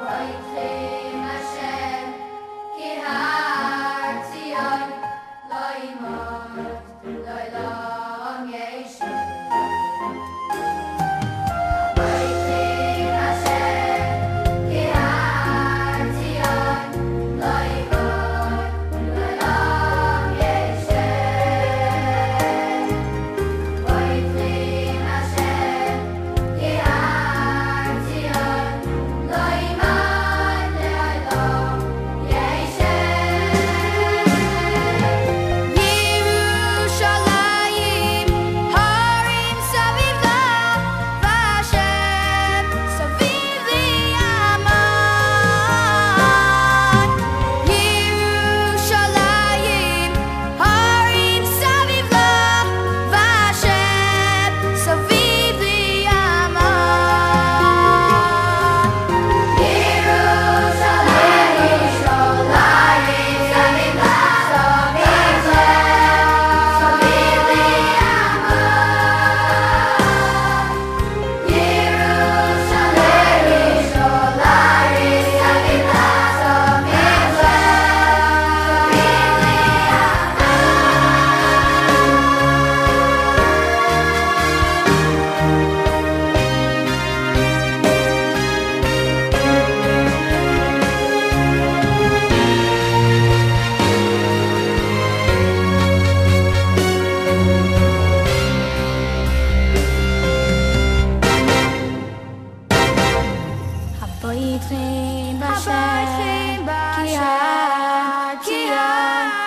White.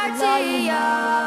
back to you.